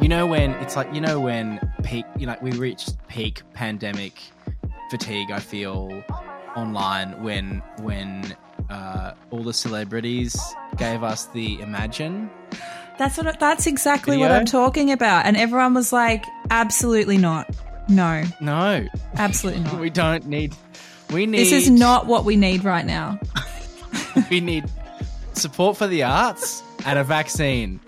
You know when it's like you know when peak you know we reached peak pandemic fatigue. I feel online when when uh, all the celebrities gave us the Imagine. That's what. That's exactly Video? what I'm talking about. And everyone was like, "Absolutely not. No, No, absolutely not. we don't need. We need. This is not what we need right now." We need support for the arts and a vaccine.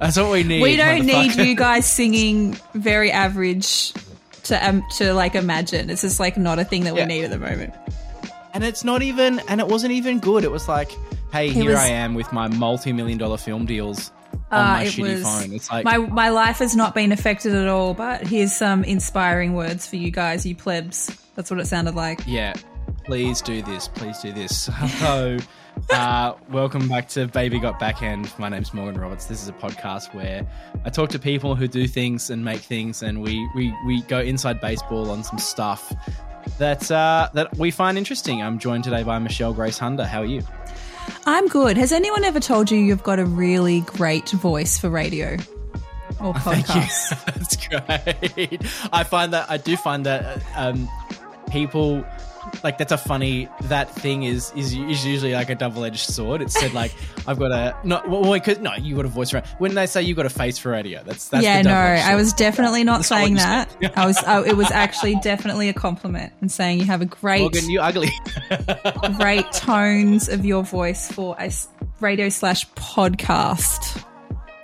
That's what we need. we don't need you guys singing very average to um, to like imagine. It's just like not a thing that we Yeah. need at the moment. And it's not even. And it wasn't even good. It was like, hey, here was- I am with my multi-million dollar film deals on Uh, my shitty was- phone. It's like, my my life has not been affected at all. But here's some inspiring words for you guys, you plebs. That's what it sounded like. Yeah, please do this. Please do this. Hello. Uh, welcome back to Baby Got Backhand. My name's Morgan Roberts. This is a podcast where I talk to people who do things and make things, and we we, we go inside baseball on some stuff that uh, that we find interesting. I'm joined today by Michelle Grace Hunter. How are you? I'm good. Has anyone ever told you you've got a really great voice for radio or podcasts? That's great. I find that I do find that um, people like that's a funny that thing is is, is usually like a double edged sword. It said like I've got a no well, wait, 'cause- no you got a voice for when they say you got a face for radio. That's that's yeah, the no, double-edged I was definitely not That's saying that. I was. I, it was actually definitely a compliment and saying you have a great, Morgan, you ugly. great tones of your voice for a radio slash podcast.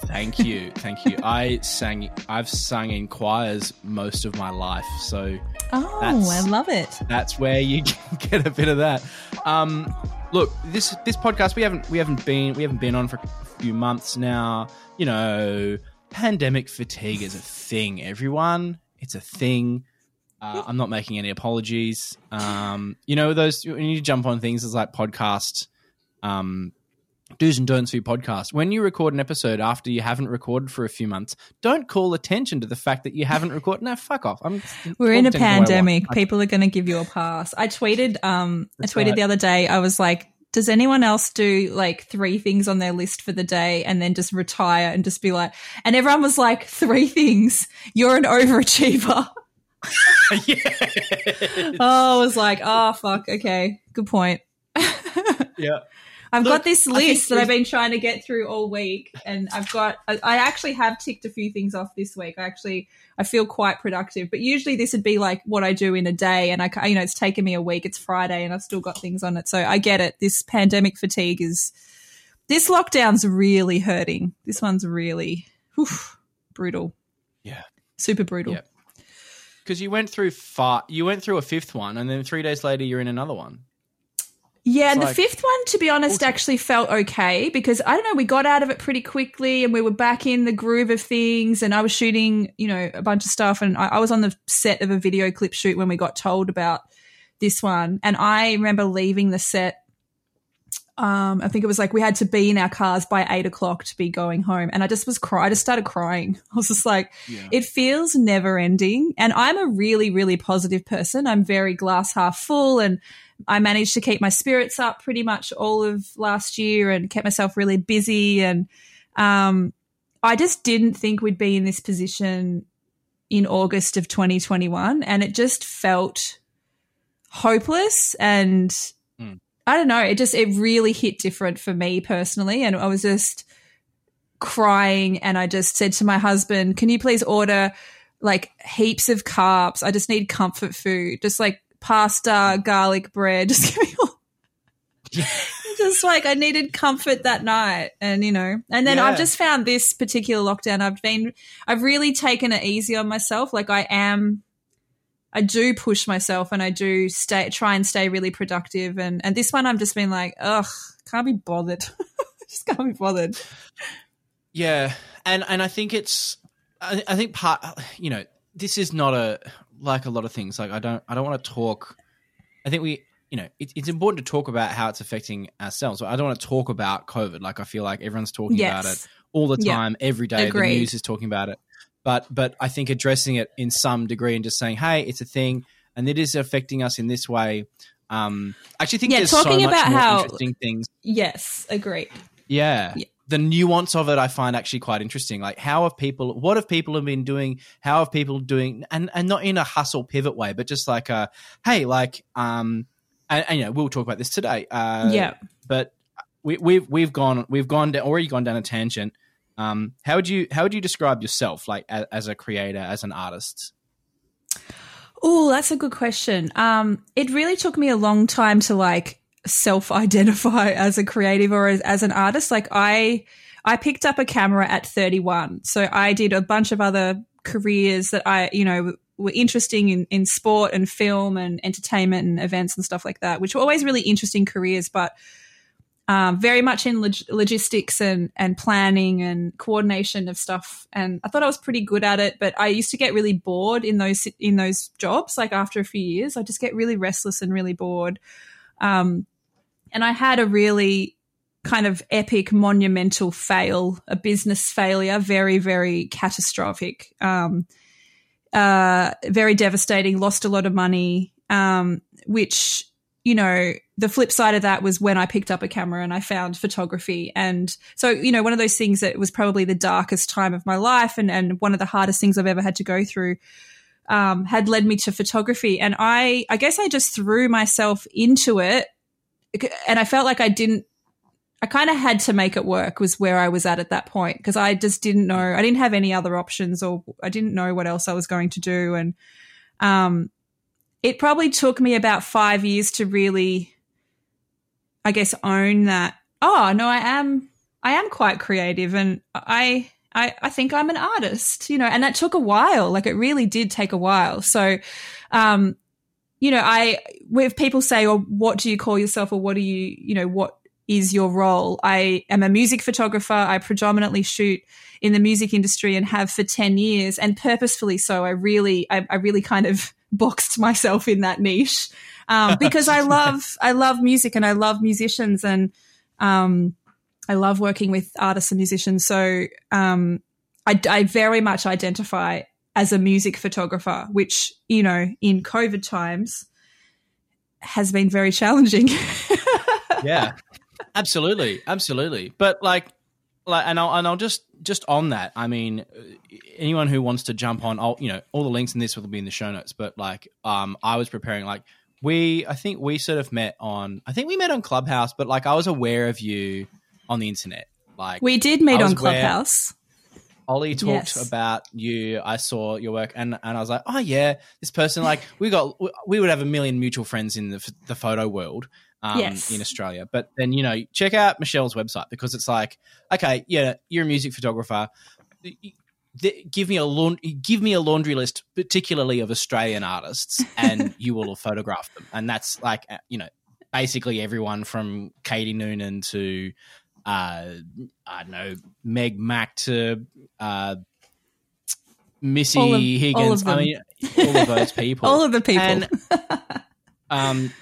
thank you, thank you. I sang. I've sung in choirs most of my life, so Oh, That's- I love it. that's where you can get a bit of that. Um, look, this this podcast we haven't we haven't been we haven't been on for a few months now. You know, pandemic fatigue is a thing. Everyone, it's a thing. Uh, I'm not making any apologies. Um, you know, those when you jump on things as like podcast. Um, do's and don'ts for your podcast. When you record an episode after you haven't recorded for a few months, don't call attention to the fact that you haven't recorded. No, fuck off. I'm We're in a talking to who I want. pandemic. People are going to give you a pass. I tweeted. Um, I tweeted right. the other day. I was like, "Does anyone else do like three things on their list for the day and then just retire and just be like?" And everyone was like, three things. You're an overachiever." yeah. oh, I was like, "Oh fuck, okay, good point." yeah. I've Look, got this list that I've been trying to get through all week, and I've got. I, I actually have ticked a few things off this week. I actually I feel quite productive, but usually this would be like what I do in a day, and I you know it's taken me a week. It's Friday, and I've still got things on it, so I get it. This pandemic fatigue is. This lockdown's really hurting. This one's really whew, brutal. Yeah. super brutal. Yeah. Because you went through five, you went through a fifth one, and then three days later you're in another one. Yeah, It's and the fifth one, to be honest, actually felt okay because I don't know, we got out of it pretty quickly and we were back in the groove of things. And I was shooting, you know, a bunch of stuff, and I, I was on the set of a video clip shoot when we got told about this one. And I remember leaving the set. Um, I think it was like we had to be in our cars by eight o'clock to be going home, and I just was cry. I just started crying. I was just like, Yeah. it feels never ending. And I'm a really, really positive person. I'm very glass half full and I managed to keep my spirits up pretty much all of last year and kept myself really busy. And um, I just didn't think we'd be in this position in August of 2021. And it just felt hopeless. And. I don't know, it just, it really hit different for me personally. And I was just crying. And I just said to my husband, can you please order like heaps of carbs? I just need comfort food, just like pasta, garlic bread. Just give me all. just like I needed comfort that night, and you know, and then Yeah. I've just found this particular lockdown. I've been, I've really taken it easy on myself. Like I am, I do push myself, and I do stay, try and stay really productive. And and this one, I'm just been like, ugh, can't be bothered. just can't be bothered. Yeah, and and I think it's, I, I think part, you know, this is not a like a lot of things. Like I don't, I don't want to talk. I think we, you know, it, it's important to talk about how it's affecting ourselves. I don't want to talk about COVID. Like I feel like everyone's talking about it all the Yeah. time, every day. Agreed. The news is talking about it. But but I think addressing it in some degree and just saying, hey, it's a thing, and it is affecting us in this way. Um, I actually think Yeah, there's talking so much about more how- interesting things. Yes, agreed. Yeah. Yeah. The nuance of it I find actually quite interesting. Like how have people what have people have been doing, how have people doing and and not in a hustle pivot way, but just like a hey, like um and, and you know, we'll talk about this today. Uh yeah. but we, we've we've gone we've gone down, already gone down a tangent. Um, how would you how would you describe yourself, like as, as a creator, as an artist? Oh, that's a good question. Um, it really took me a long time to like self-identify as a creative or as, as an artist. Like I, I picked up a camera at 31, so I did a bunch of other careers that I, you know, were interesting in, in sport and film and entertainment and events and stuff like that, which were always really interesting careers, but um, very much in log- logistics and, and planning and coordination of stuff. And I thought I was pretty good at it, but I used to get really bored in those in those jobs. Like after a few years, I just get really restless and really bored. Um, and I had a really kind of epic, monumental fail, a business failure, very, very catastrophic, um, uh, very devastating. Lost a lot of money, um, which you know, the flip side of that was when I picked up a camera and I found photography. And so, you know, one of those things that was probably the darkest time of my life and, and one of the hardest things I've ever had to go through um, had led me to photography. And I, I guess I just threw myself into it and I felt like I didn't, I kind of had to make it work was where I was at at that point because I just didn't know, I didn't have any other options or I didn't know what else I was going to do. And, um, it probably took me about five years to really, I guess, own that. Oh no, I am, I am quite creative, and I, I, I think I'm an artist, you know. And that took a while. Like it really did take a while. So, um, you know, I, if people say, "Oh, what do you call yourself?" or "What do you, you know, what is your role?" I am a music photographer. I predominantly shoot in the music industry and have for ten years, and purposefully so. I really, I, I really kind of boxed myself in that niche um, because I love I love music and I love musicians and um, I love working with artists and musicians. So um, I, I very much identify as a music photographer, which you know in COVID times has been very challenging. yeah, absolutely, absolutely. But like, like, and I'll and I'll just just on that. I mean, anyone who wants to jump on, I'll you know all the links in this will be in the show notes. But like, um, I was preparing like we, I think we sort of met on, I think we met on Clubhouse, but like I was aware of you on the internet. Like we did meet on Clubhouse. Ollie talked Yes. about you. I saw your work, and, and I was like, oh yeah, this person. Like we got, we would have a million mutual friends in the the photo world, um, Yes. in Australia. But then you know, check out Michelle's website because it's like, okay, yeah, you're a music photographer. Give me a laund- give me a laundry list, particularly of Australian artists, and you will photograph them. And that's like, uh, you know, basically everyone from Katie Noonan to uh, I don't know Meg Mac to uh, Missy All of- Higgins. I mean, all of those people. All of the people. And, um,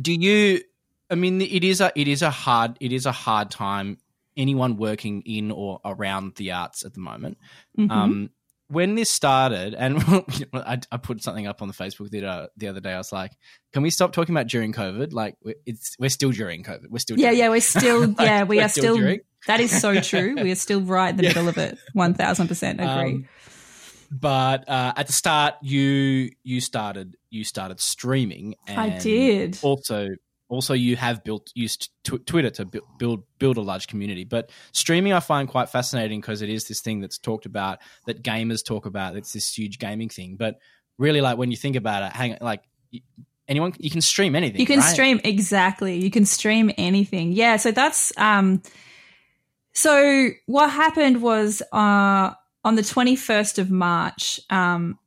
do you? I mean, it is a it is a hard it is a hard time. Anyone working in or around the arts at the moment. Mhm. Um, when this started, and I, I put something up on the Facebook the, uh, the other day. I was like, "Can we stop talking about during COVID? Like, it's we're still during COVID. We're still yeah, during. yeah, we're still, yeah, we are still. that is so true. We are still right in the Yeah. middle of it. One thousand percent agree. Um, but uh, at the start, you you started you started streaming. And I did. Also, also you have built used tw- Twitter to bu- build build a large community. But streaming, I find quite fascinating because it is this thing that's talked about that gamers talk about. It's this huge gaming thing. But really, like when you think about it, hang like anyone you can stream anything. You can right? stream exactly. You can stream anything. Yeah. So that's um. So what happened was uh on the twenty first of March, um,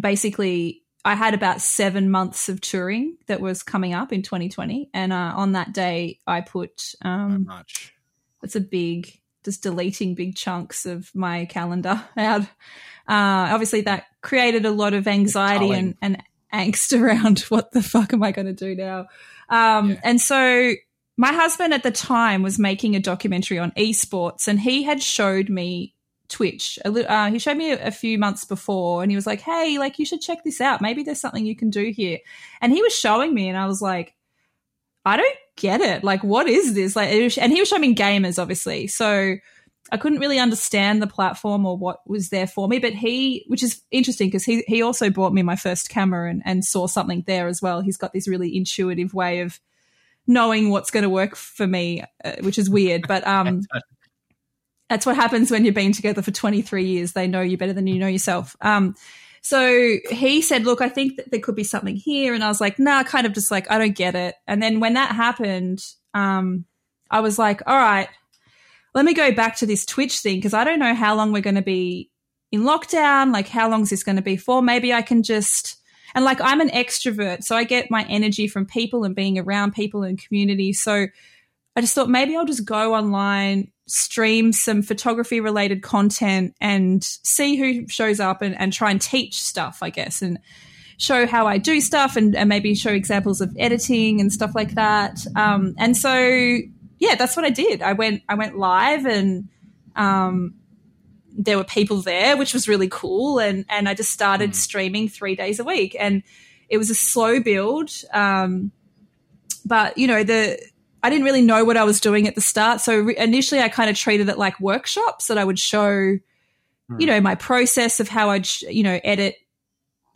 basically I had about seven months of touring that was coming up in 2020, and uh, on that day I put Not um much. that's a big just deleting big chunks of my calendar out. Uh, obviously, that created a lot of anxiety and, and angst around what the fuck am I going to do now? Um, Yeah. And so, my husband at the time was making a documentary on esports, and he had showed me Twitch. Uh, he showed me a, few months before, and he was like, "Hey, like you should check this out. Maybe there's something you can do here." And he was showing me, and I was like, I don't get it. Like, what is this? Like, and he was showing me gamers, obviously. So I couldn't really understand the platform or what was there for me. But he, which is interesting because he, he also bought me my first camera and, and saw something there as well. He's got this really intuitive way of knowing what's going to work for me, uh, which is weird. But, um, that's what happens when you've been together for 23 years. They know you better than you know yourself. Um, so he said, Look, I think that there could be something here. And I was like, Nah, kind of just like, I don't get it. And then when that happened, um, I was like, All right, let me go back to this Twitch thing because I don't know how long we're going to be in lockdown. Like, how long is this going to be for? Maybe I can just. And like, I'm an extrovert, so I get my energy from people and being around people and community. So I just thought maybe I'll just go online, stream some photography related content and see who shows up and, and try and teach stuff, I guess, and show how I do stuff and, and maybe show examples of editing and stuff like that. Um, and so, yeah, that's what I did. I went, I went live and, um, there were people there, which was really cool. And, and I just started mm. streaming three days a week and it was a slow build. Um, but you know, the, I didn't really know what I was doing at the start. So re- initially, I kind of treated it like workshops that I would show, mm. you know, my process of how I'd, you know, edit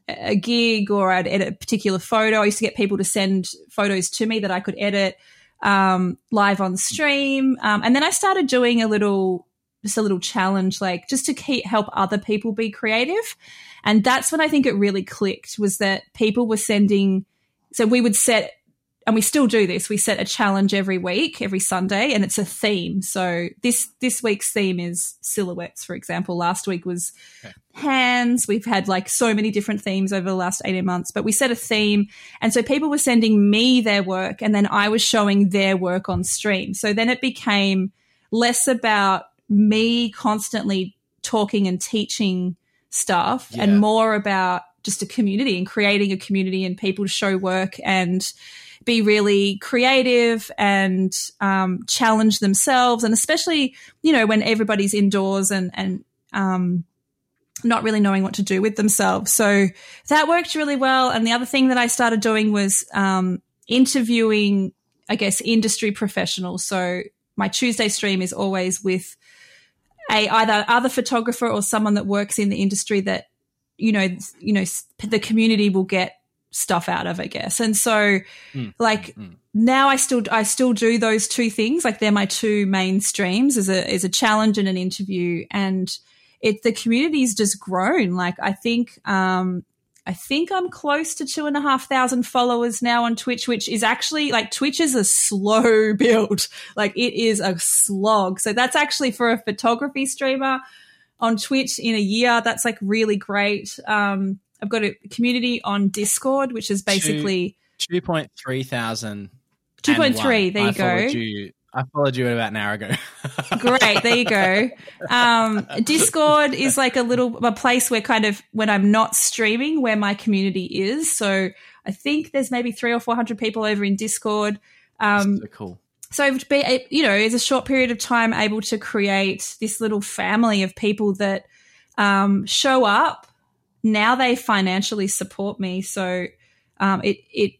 a gig or I'd edit a particular photo. I used to get people to send photos to me that I could edit um, live on stream. Um, and then I started doing a little, just a little challenge, like just to keep, help other people be creative. And that's when I think it really clicked was that people were sending, so we would set and we still do this. We set a challenge every week, every Sunday, and it's a theme. So this this week's theme is silhouettes, for example. Last week was okay. hands. We've had like so many different themes over the last 18 months, but we set a theme. And so people were sending me their work and then I was showing their work on stream. So then it became less about me constantly talking and teaching stuff yeah. and more about just a community and creating a community and people to show work and be really creative and um, challenge themselves. And especially, you know, when everybody's indoors and, and, um, not really knowing what to do with themselves. So that worked really well. And the other thing that I started doing was um, interviewing, I guess, industry professionals. So my Tuesday stream is always with a either other photographer or someone that works in the industry that you know you know the community will get stuff out of, I guess. And so mm. like mm. now I still I still do those two things. Like they're my two main streams as a as a challenge and an interview. And it the community's just grown. Like I think um I think I'm close to two and a half thousand followers now on Twitch, which is actually like Twitch is a slow build. Like it is a slog. So that's actually for a photography streamer on Twitch in a year. That's like really great. Um, I've got a community on Discord, which is basically two point three thousand. Two point three. There you I go. You, I followed you about an hour ago. Great, there you go. Um, Discord is like a little a place where kind of when I'm not streaming, where my community is. So I think there's maybe three or four hundred people over in Discord. Um, so cool. So to be, you know, it's a short period of time able to create this little family of people that um, show up now they financially support me. So um, it it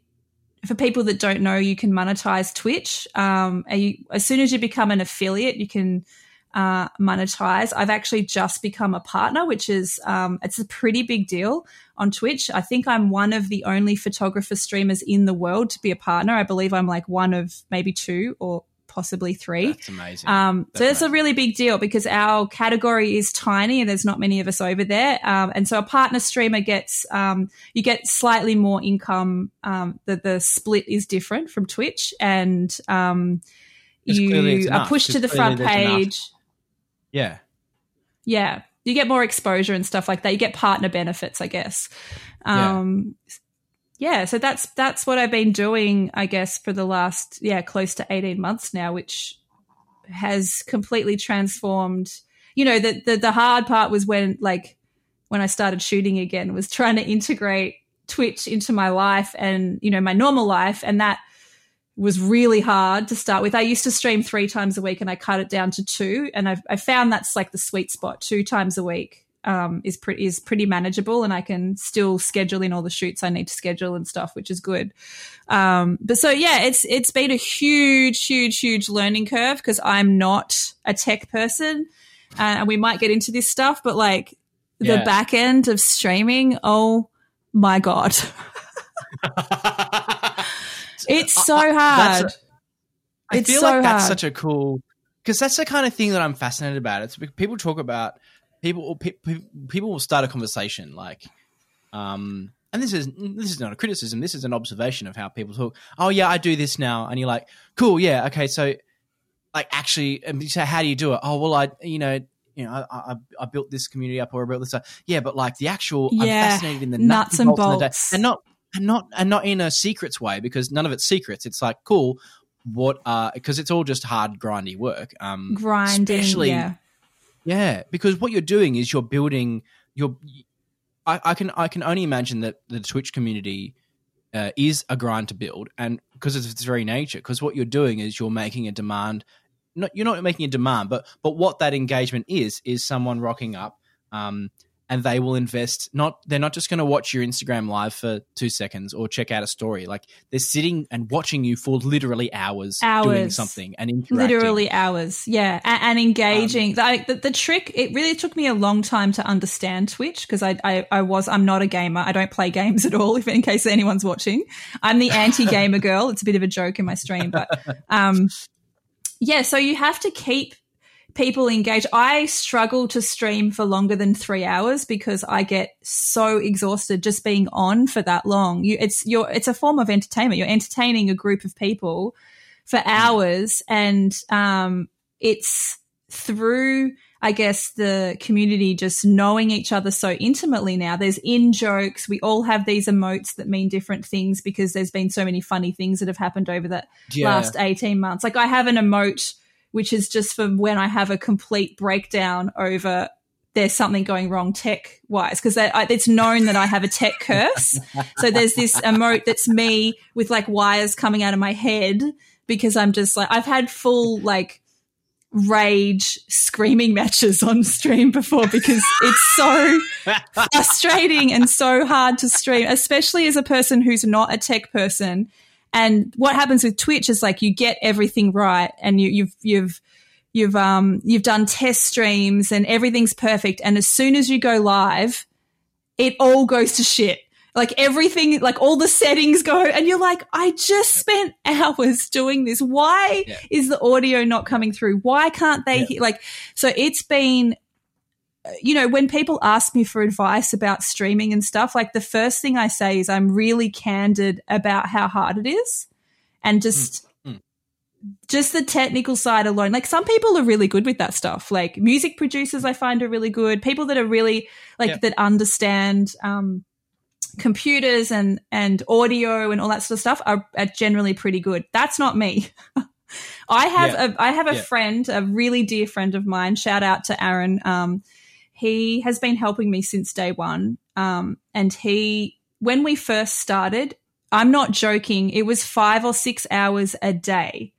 for people that don't know, you can monetize Twitch. Um, you, as soon as you become an affiliate, you can uh, monetize. I've actually just become a partner, which is um, it's a pretty big deal on Twitch. I think I'm one of the only photographer streamers in the world to be a partner. I believe I'm like one of maybe two or possibly three. That's amazing. Um, That's so it's a really big deal because our category is tiny and there's not many of us over there. Um, and so a partner streamer gets, um, you get slightly more income. Um, the, the split is different from Twitch and, um, you are pushed to the front page. Enough. Yeah. Yeah. You get more exposure and stuff like that. You get partner benefits, I guess. Um, yeah yeah, so that's that's what I've been doing, I guess, for the last yeah close to eighteen months now, which has completely transformed. You know, the the, the hard part was when like when I started shooting again was trying to integrate Twitch into my life and you know my normal life, and that was really hard to start with. I used to stream three times a week, and I cut it down to two, and I, I found that's like the sweet spot, two times a week um, is pretty is pretty manageable, and I can still schedule in all the shoots I need to schedule and stuff, which is good. Um, but so yeah, it's it's been a huge, huge, huge learning curve because I'm not a tech person, uh, and we might get into this stuff, but like the back end of streaming, oh my god, it's so hard. That's I It's feel so like that's hard. such a cool because that's the kind of thing that I'm fascinated about. It's people talk about people pe- pe- people will start a conversation like, um, and this is this is not a criticism. This is an observation of how people talk. Oh yeah, I do this now, and you're like, cool, yeah, okay, so like actually, and you say, how do you do it? Oh well, I you know. You know, I, I, I built this community up, or I built this. Up. Yeah, but like the actual, I'm fascinated in the nuts and of the day. bolts. and not and not and not in a secrets way because none of it's secrets. It's like cool, what uh because it's all just hard grindy work um grinding. especially yeah. Yeah because what you're doing is you're building your I, I can i can only imagine that the twitch community uh, is a grind to build and because of its very nature because what you're doing is you're making a demand not you're not making a demand but but what that engagement is is someone rocking up um and they will invest not they're not just going to watch your instagram live for two seconds or check out a story. Like they're sitting and watching you for literally hours, doing something and interacting. literally hours yeah and, and engaging. Like the, the trick it really took me a long time to understand twitch because I, I i was i'm not a gamer. I don't play games at all if in case anyone's watching. I'm the anti-gamer girl. It's a bit of a joke in my stream but um yeah so you have to keep people engage. i struggle to stream for longer than three hours because i get so exhausted just being on for that long. You it's your it's a form of entertainment. You're entertaining a group of people for hours and um, it's through i guess the community just knowing each other so intimately now. There's in jokes. We all have these emotes that mean different things because there's been so many funny things that have happened over that Yeah. last 18 months. Like i have an emote which is just for when i have a complete breakdown over there's something going wrong tech wise because it's known that I have a tech curse. so there's this emote that's me with like wires coming out of my head because I'm just like I've had full like rage screaming matches on stream before because it's so frustrating and so hard to stream, especially as a person who's not a tech person. And what happens with Twitch is like you get everything right and you, you've you've you've um you've done test streams and everything's perfect and as soon as you go live it all goes to shit like everything like all the settings go and you're like i just spent hours doing this why Yeah. is the audio not coming through why can't they Yeah. like so it's been you know when people ask me for advice about streaming and stuff like the first thing i say is i'm really candid about how hard it is and just Mm. just the technical side alone like some people are really good with that stuff like music producers i find are really good people that are really like Yeah. that understand um computers and and audio and all that sort of stuff are, are generally pretty good that's not me i have Yeah. a i have a Yeah. friend a really dear friend of mine shout out to aaron um he has been helping me since day one. Um and he when we first started i'm not joking it was five or six hours a day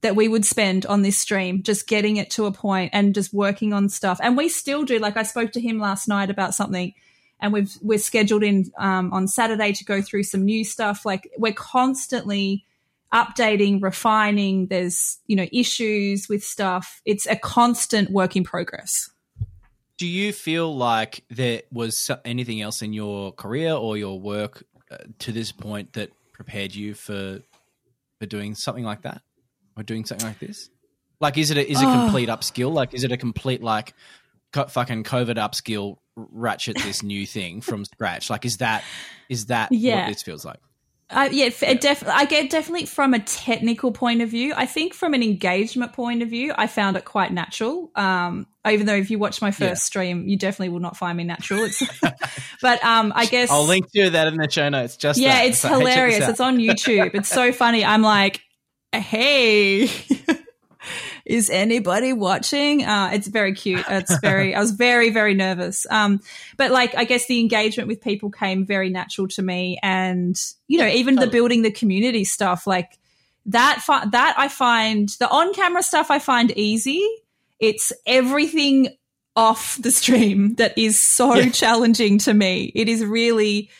that we would spend on this stream just getting it to a point and just working on stuff. And we still do. Like i spoke to him last night about something and we've we're scheduled in um, on saturday to go through some new stuff. Like we're constantly updating refining. There's you know issues with stuff. It's a constant work in progress Do you feel like there was anything else in your career or your work uh, to this point that prepared you for for doing something like that or doing something like this? Like, is it a, is it Oh. complete upskill? Like, is it a complete like co- fucking COVID upskill? Ratchet this new thing from scratch. Like, is that is that Yeah. what this feels like? Uh, yeah, it def- I get definitely from a technical point of view. I think from an engagement point of view, I found it quite natural. Um, even though if you watch my first Yeah. stream, you definitely will not find me natural. It's, but um, I guess I'll link to that in the show notes. Just yeah, that. it's So, hey, check this hilarious. It's on YouTube. It's so funny. I'm like, hey, is anybody watching? Uh, it's very cute. It's very, I was very, very nervous. Um, but like, I guess the engagement with people came very natural to me. And, you know, even the building the community stuff, like that, fi- that I find the on camera stuff I find easy. It's everything off the stream that is so Yeah. challenging to me. It is really,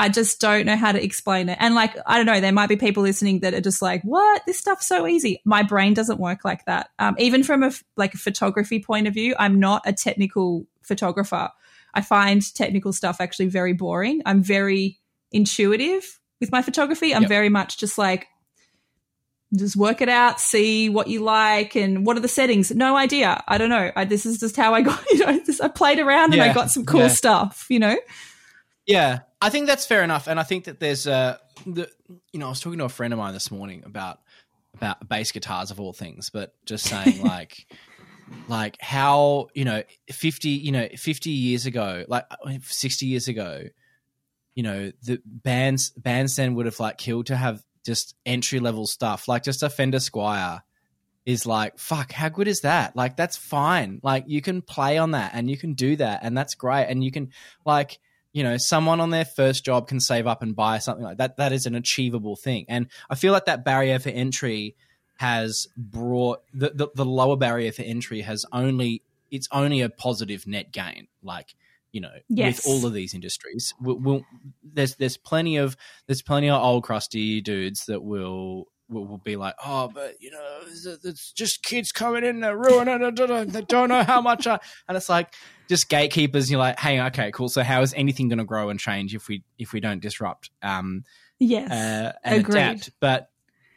I just don't know how to explain it. And like, I don't know, there might be people listening that are just like, what? This stuff's so easy. My brain doesn't work like that. Um, even from a, like a photography point of view, I'm not a technical photographer. I find technical stuff actually very boring. I'm very intuitive with my photography. I'm Yep. very much just like, just work it out, see what you like, and what are the settings. No idea. I don't know. I, this is just how I got. You know, this, I played around and I got some cool Yeah. stuff. You know. Yeah, I think that's fair enough, and I think that there's uh, the you know I was talking to a friend of mine this morning about about bass guitars of all things, but just saying like like how you know fifty you know fifty years ago, like sixty years ago, you know the bands bands then would have like killed to have just entry level stuff. Like just a Fender Squier is like fuck how good is that? Like that's fine. Like you can play on that and you can do that and that's great. And you can like you know someone on their first job can save up and buy something like that that is an achievable thing and i feel like that barrier for entry has brought the, the, the lower barrier for entry has only it's only a positive net gain like you know Yes. with all of these industries we'll, we'll, there's there's plenty of there's plenty of old crusty dudes that will will, will be like oh but you know it's, just kids coming in and ruining it they don't know how much I, and it's like just gatekeepers you're like hey okay cool so how is anything going to grow and change if we if we don't disrupt um Yes. uh, and Agreed. adapt. But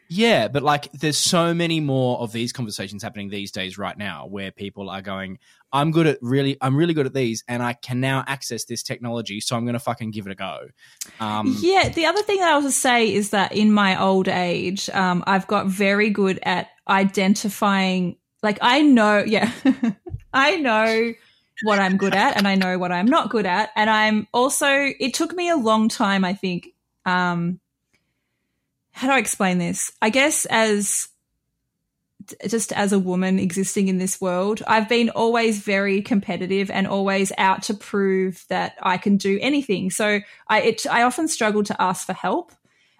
yeah, but like there's so many more of these conversations happening these days right now where people are going, I'm good at really, I'm really good at these, and I can now access this technology, so I'm going to fucking give it a go. Um, yeah. The other thing that I was to say is that in my old age, um, I've got very good at identifying. Like I know, yeah, I know what I'm good at, and I know what I'm not good at, and I'm also. It took me a long time, I think. Um, how do I explain this? I guess as just as a woman existing in this world, I've been always very competitive and always out to prove that I can do anything. So I it, I often struggled to ask for help.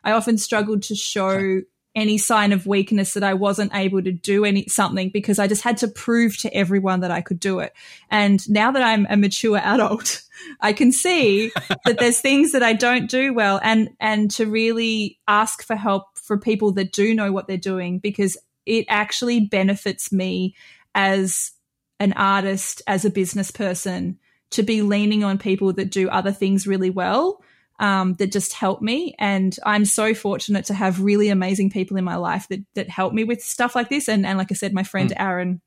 I often struggled to show any sign of weakness that I wasn't able to do any something because I just had to prove to everyone that I could do it. And now that I'm a mature adult, I can see that there's things that I don't do well and and to really ask for help for people that do know what they're doing because it actually benefits me as an artist, as a business person, to be leaning on people that do other things really well, um, that just help me. And I'm so fortunate to have really amazing people in my life that that help me with stuff like this. And and like I said, my friend Aaron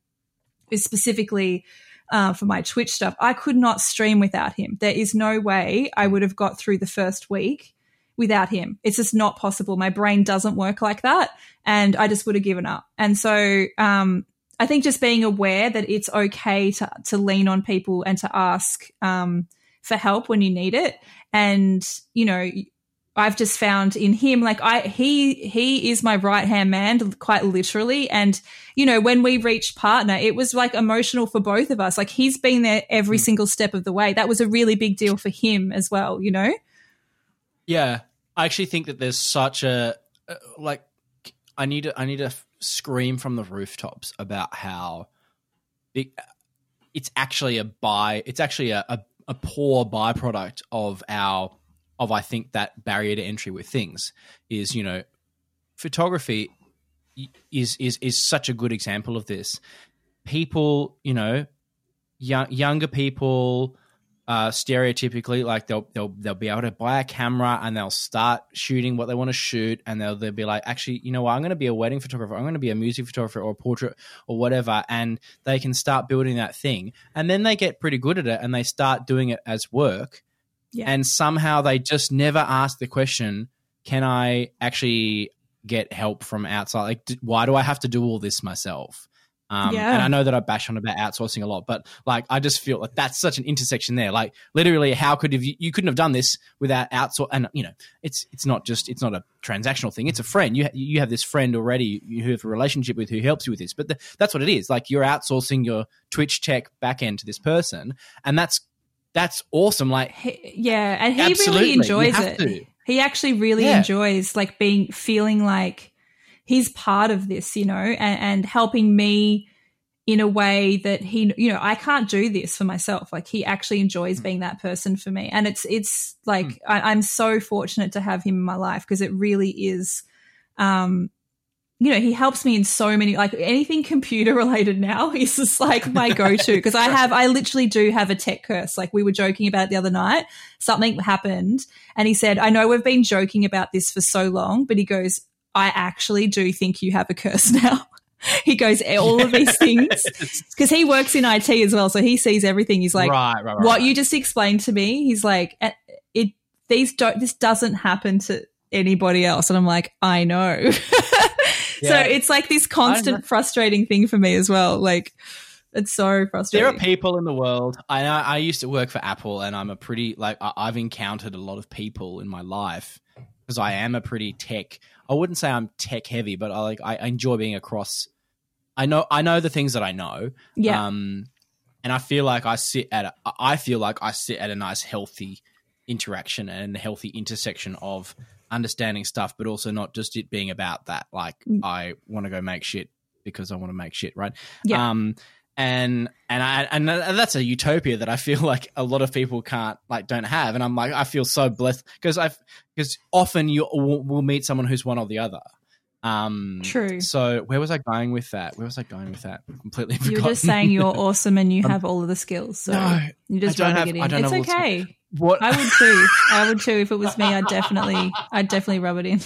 is specifically uh, for my Twitch stuff. I could not stream without him. There is no way I would have got through the first week without him. It's just not possible. My brain doesn't work like that. And I just would have given up. And so, um, I think just being aware that it's okay to, to lean on people and to ask, um, for help when you need it. And, you know, I've just found in him, like I, he, he is my right hand man, quite literally. And, you know, when we reached partner, it was like emotional for both of us. Like he's been there every single step of the way. That was a really big deal for him as well, you know? Yeah, I actually think that there's such a uh, like I need to I need to scream from the rooftops about how it, it's actually a buy it's actually a, a, a poor byproduct of our of I think that barrier to entry with things is you know photography is is is such a good example of this. People, you know, young, younger people uh, stereotypically like they'll they'll they'll be able to buy a camera and they'll start shooting what they want to shoot and they'll they'll be like actually you know what? I'm going to be a wedding photographer. I'm going to be a music photographer or a portrait or whatever and they can start building that thing. And then they get pretty good at it and they start doing it as work. Yeah. and somehow they just never ask the question can I actually get help from outside? Like d- why do I have to do all this myself um, Yeah. And I know that I bash on about outsourcing a lot, but like I just feel like that's such an intersection there. Like literally, how could have you, you couldn't have done this without outsource? And you know, it's it's not just it's not a transactional thing. It's a friend. You ha- you have this friend already you have a relationship with who helps you with this. But the, that's what it is. Like you're outsourcing your Twitch tech backend to this person, and that's that's awesome. Like He- yeah, and he Absolutely. really enjoys it. to. He actually really Yeah. enjoys like being feeling like he's part of this, you know, and, and helping me in a way that he you know i can't do this for myself. Like he actually enjoys being that person for me. And it's it's like I, i'm so fortunate to have him in my life because it really is um you know he helps me in so many like anything computer related now he's just like my go-to because i have i literally do have a tech curse. Like we were joking about it the other night. Something happened and he said i know we've been joking about this for so long but he goes i actually do think you have a curse now he goes all of these things because he works in IT as well, so he sees everything. He's like, right, right, right, what you just explained to me. He's like, "Eh, it these don't this doesn't happen to anybody else, and I'm like, I know. so it's like this constant frustrating thing for me as well. Like, it's so frustrating. There are people in the world. I. I used to work for Apple, and I'm a pretty like I've encountered a lot of people in my life because I am a pretty tech. I wouldn't say I'm tech heavy, but I like I enjoy being across. I know I know the things that I know. yeah, Um, and I feel like I sit at a, I feel like I sit at a nice healthy interaction and a healthy intersection of understanding stuff, but also not just it being about that. Like Mm. I want to go make shit because I want to make shit, right? Yeah. Um, and and I and that's a utopia that I feel like a lot of people can't like don't have, and I'm like I feel so blessed because I've because often you will will meet someone who's one or the other. Um, True. So where was I going with that? Where was I going with that? Completely. you were forgotten. just saying you're awesome and you have all of the skills. So No, you're just don't rubbing have- it in. It's okay. what I would too. I would too. If it was me, I'd definitely, I'd definitely rub it in.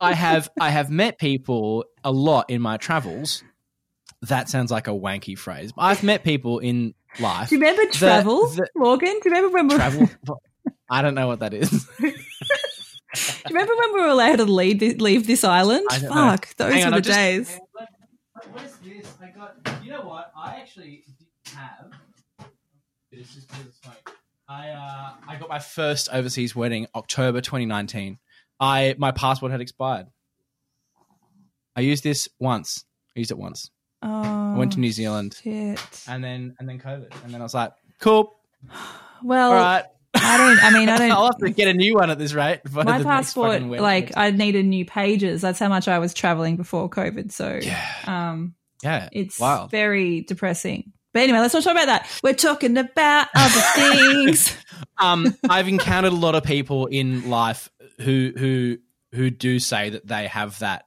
I have I have met people a lot in my travels. That sounds like a wanky phrase. I've met people in life. Do you remember travel, the- Morgan? Do you remember when we Travel. I don't know what that is. Do you remember when we were allowed to leave this, leave this island? I don't know. Fuck, those Hang were I the just- days. What is this? I got. You know what? I actually didn't have. It's just because it's like I uh, I got my first overseas wedding October 2019. I my passport had expired. I used this once. I used it once. Oh, I went to New Zealand Shit. and then and then COVID and then I was like, cool, Well, all right. I don't. I mean, I don't. I'll have to get a new one at this rate. my the passport, like, I needed new pages. That's how much I was traveling before COVID. So, yeah, um, yeah, it's wild. very depressing. But anyway, let's not talk about that. We're talking about other things. um, I've encountered a lot of people in life who who who do say that they have that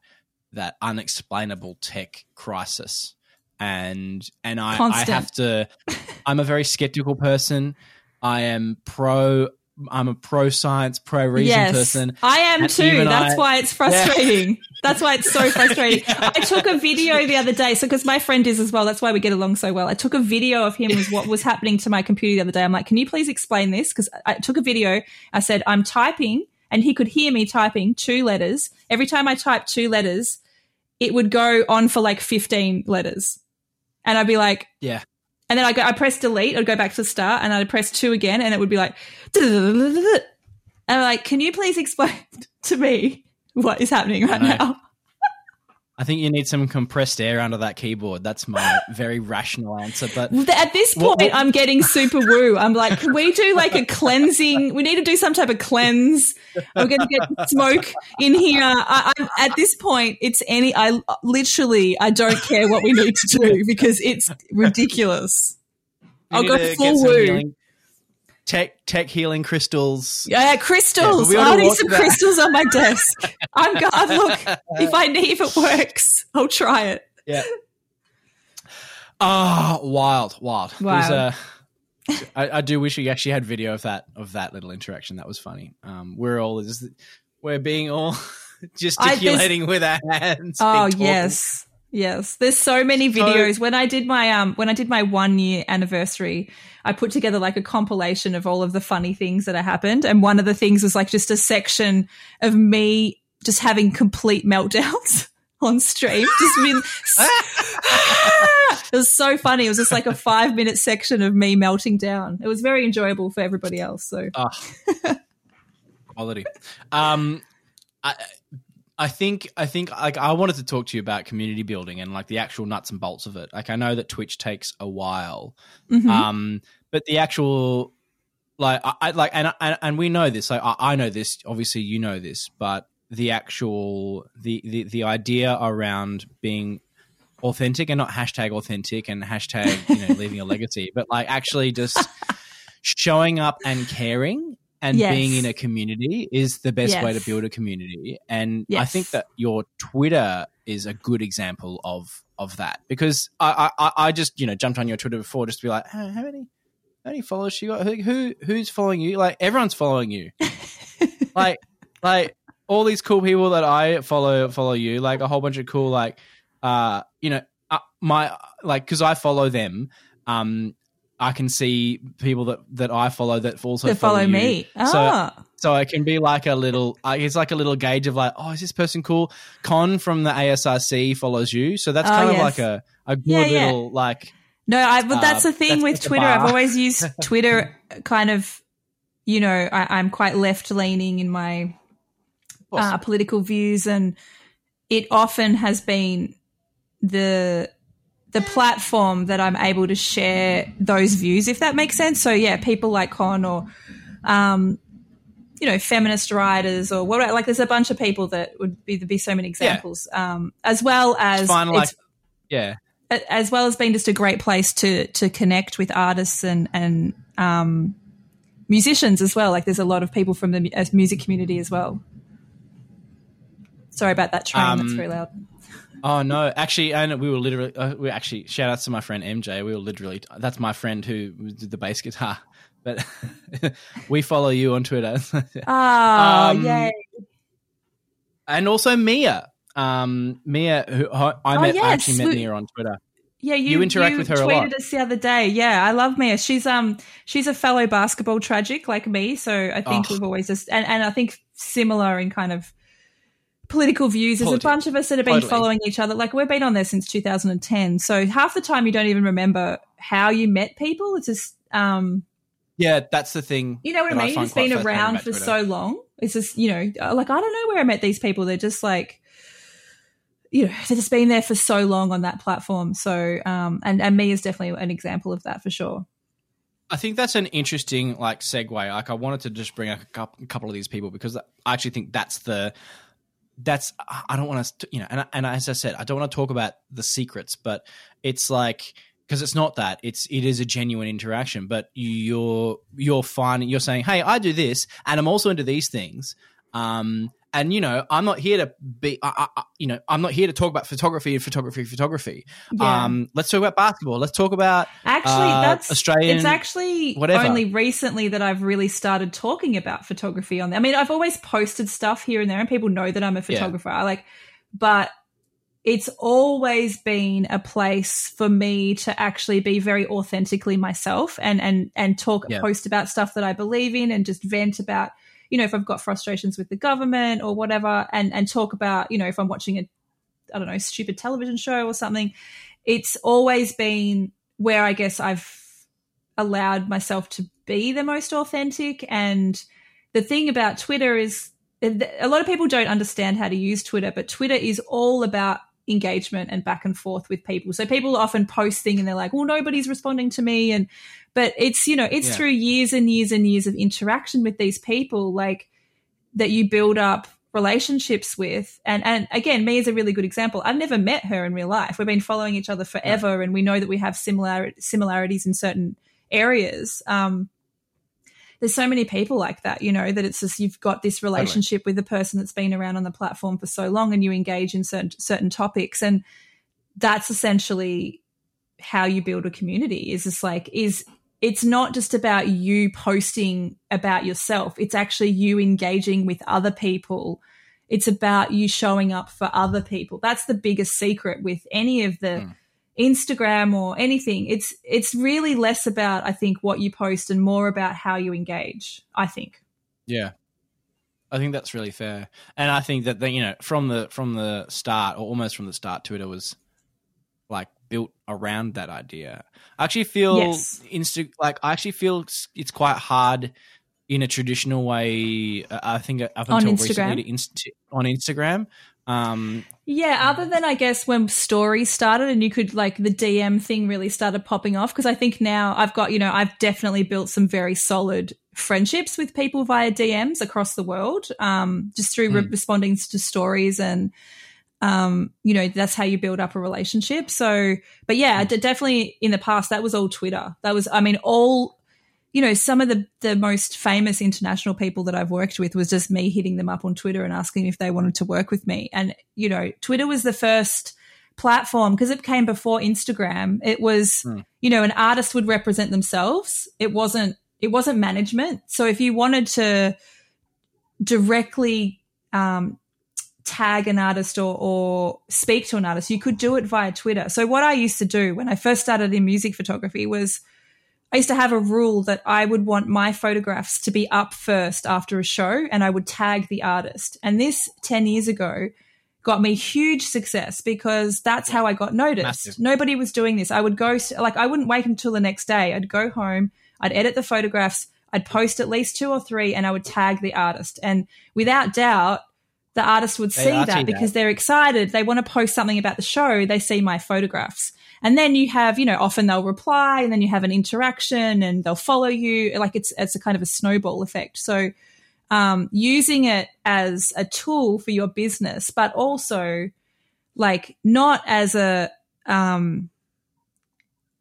that unexplainable tech crisis, and and I, I have to i'm a very skeptical person. I am pro. I'm a pro science, pro reason yes, person. I am too. That's I- why it's frustrating. That's why it's so frustrating. I took a video the other day, so because my friend is as well. That's why we get along so well. I took a video of him with what was happening to my computer the other day. I'm like, can you please explain this? Because I took a video. I said I'm typing, and he could hear me typing two letters. Every time I typed two letters, it would go on for like 15 letters, and I'd be like, Yeah, and then I go, I press delete, I'd go back to the start, and I'd press two again, and it would be like, and I'm like, can you please explain to me what is happening right now? I think you need some compressed air under that keyboard. That's my very rational answer. But At this point, I'm getting super woo. I'm like, can we do like a cleansing? We need to do some type of cleanse. I'm going to get smoke in here. I, I'm at this point. It's any. I literally, I don't care what we need to do because it's ridiculous. I'll go full woo. healing- Tech tech healing crystals. Yeah, Yeah, crystals. oughta I need some that. crystals on my desk. I'm God. Look, if I need, if it works, I'll try it. Yeah. Oh, wild, wild. Wow. uh, I, I do wish we actually had video of that of that little interaction. That was funny. Um, we're all just we're being all gesticulating with our hands. Oh yes, yes. There's so many So- videos. when I did my um, when I did my one year anniversary, I put together like a compilation of all of the funny things that had happened, and one of the things was like just a section of me just having complete meltdowns. On stream, just been. it was so funny. It was just like a five minute section of me melting down. It was very enjoyable for everybody else. So Ah. quality. Um, I I think I think like I wanted to talk to you about community building and like the actual nuts and bolts of it. Like I know that Twitch takes a while, mhm. um, but the actual like I, I like and, and and we know this. Like I, I know this. Obviously, you know this, but the actual the the the idea around being authentic and not hashtag authentic and hashtag you know leaving a legacy, but like actually just showing up and caring and Yes. being in a community is the best way to build a community. And I think that your Twitter is a good example of of that because I I, I- just you know jumped on your Twitter before just to be like, "Hey, how many how many followers you got? Who, who who's following you? Like everyone's following you. like like all these cool people that I follow follow you. Like a whole bunch of cool like uh you know uh, my like because I follow them. Um, I can see people that that I follow that also to follow you. me. So Ah, so it can be like a little, it's like a little gauge of like, oh, is this person cool? Kon from the ASRC follows you, so that's Oh, kind of yes. like a a good Yeah, yeah. little like. no, I, but that's uh, the thing that's- with Twitter. I've always used Twitter kind of, you know, I, I'm quite left leaning in my uh, political views, and it often has been the the platform that I'm able to share those views, if that makes sense. So yeah, people like Kon or um, you know, feminist writers or whatever. Like, there's a bunch of people that would be there be so many examples, um, as well as It's fine, like yeah, as well as being just a great place to to connect with artists and and um, musicians as well. Like there's a lot of people from the music community as well. Sorry about that train. Um, That's very loud. Oh no, actually, and we were literally, uh, we actually shout outs to my friend MJ. We were literally, that's my friend who did the bass guitar, but we follow you on Twitter, Ah, um, yay! and also Mia. Um, Mia, who I I Oh, met, I yes, actually met Mia on Twitter. Yeah, you, you interact with her a tweeted lot. us the other day. Yeah, I love Mia. She's um she's a fellow basketball tragic like me, so I think Oh. we've always just and, and I think similar in kind of political views. There's Politi- a bunch of us that have been totally. following each other. Like we've been on there since 2010, so half the time you don't even remember how you met people. It's just um Yeah, that's the thing. you know what I mean? It's been around for so long. It's just, you know, like I don't know where I met these people. They're just like, you know, they've just been there for so long on that platform. So, um, and, and Mia is definitely an example of that for sure. I think that's an interesting like segue. Like I wanted to just bring up a couple, a couple of these people because I actually think that's the that's I don't want to you know and and as I said I don't want to talk about the secrets, but it's like because it's not that it's it is a genuine interaction. But you're you're finding you're saying hey I do this and I'm also into these things. Um, and you know, I'm not here to be, I, I, you know, I'm not here to talk about photography, and photography, photography. Yeah. Um, let's talk about basketball. Let's talk about Actually, uh, that's Australian- It's actually whatever. only recently that I've really started talking about photography on there. I mean, I've always posted stuff here and there, and people know that I'm a photographer. I like, but it's always been a place for me to actually be very authentically myself and and and talk Yeah. post about stuff that I believe in and just vent about you know if I've got frustrations with the government or whatever and and talk about you know if I'm watching a I don't know stupid television show or something it's always been where I guess I've allowed myself to be the most authentic. And the thing about Twitter is a lot of people don't understand how to use Twitter, but Twitter is all about engagement and back and forth with people. So people are often posting and they're like, well, nobody's responding to Mia. And, but it's, you know, it's Yeah. through years and years and years of interaction with these people, like that you build up relationships with. And, and again, me is a really good example. I've never met her in real life. We've been following each other forever and we know that we have similar similarities in certain areas. Um, there's so many people like that, you know, that it's just you've got this relationship with the person that's been around on the platform for so long and you engage in certain certain topics. And that's essentially how you build a community is just like is it's not just about you posting about yourself. It's actually you engaging with other people. It's about you showing up for other people. That's the biggest secret with any of the Mm. Instagram or anything. It's it's really less about I think what you post and more about how you engage. I think. Yeah. I think that's really fair. And I think that the, you know, from the from the start or almost from the start Twitter was like built around that idea. I actually feel Yes. insta like I actually feel it's, it's quite hard in a traditional way uh, I think up until recently on Instagram. Um Yeah, other than I guess when stories started and you could like the DM thing really started popping off because I think now I've got, you know, I've definitely built some very solid friendships with people via DMs across the world um just through re- Mm. responding to stories and um, you know, that's how you build up a relationship. So, but yeah, d- definitely in the past, that was all Twitter. That was, I mean, all, you know, some of the, the most famous international people that I've worked with was just me hitting them up on Twitter and asking if they wanted to work with me. And, you know, Twitter was the first platform because it came before Instagram. It was, Hmm. you know, an artist would represent themselves. It wasn't, it wasn't management. So if you wanted to directly, um, tag an artist or, or speak to an artist, you could do it via Twitter. So what I used to do when I first started in music photography was I used to have a rule that I would want my photographs to be up first after a show and I would tag the artist. And this 10 years ago got me huge success because that's how I got noticed. Massive. Nobody was doing this. I would go, like, I wouldn't wait until the next day. I'd go home, I'd edit the photographs, I'd post at least two or three, and I would tag the artist. And without doubt, the artist would see that see because that. they're excited. They want to post something about the show. They see my photographs. And then you have, you know, often they'll reply and then you have an interaction and they'll follow you. Like it's, it's a kind of a snowball effect. So, um, using it as a tool for your business, but also like not as a, um,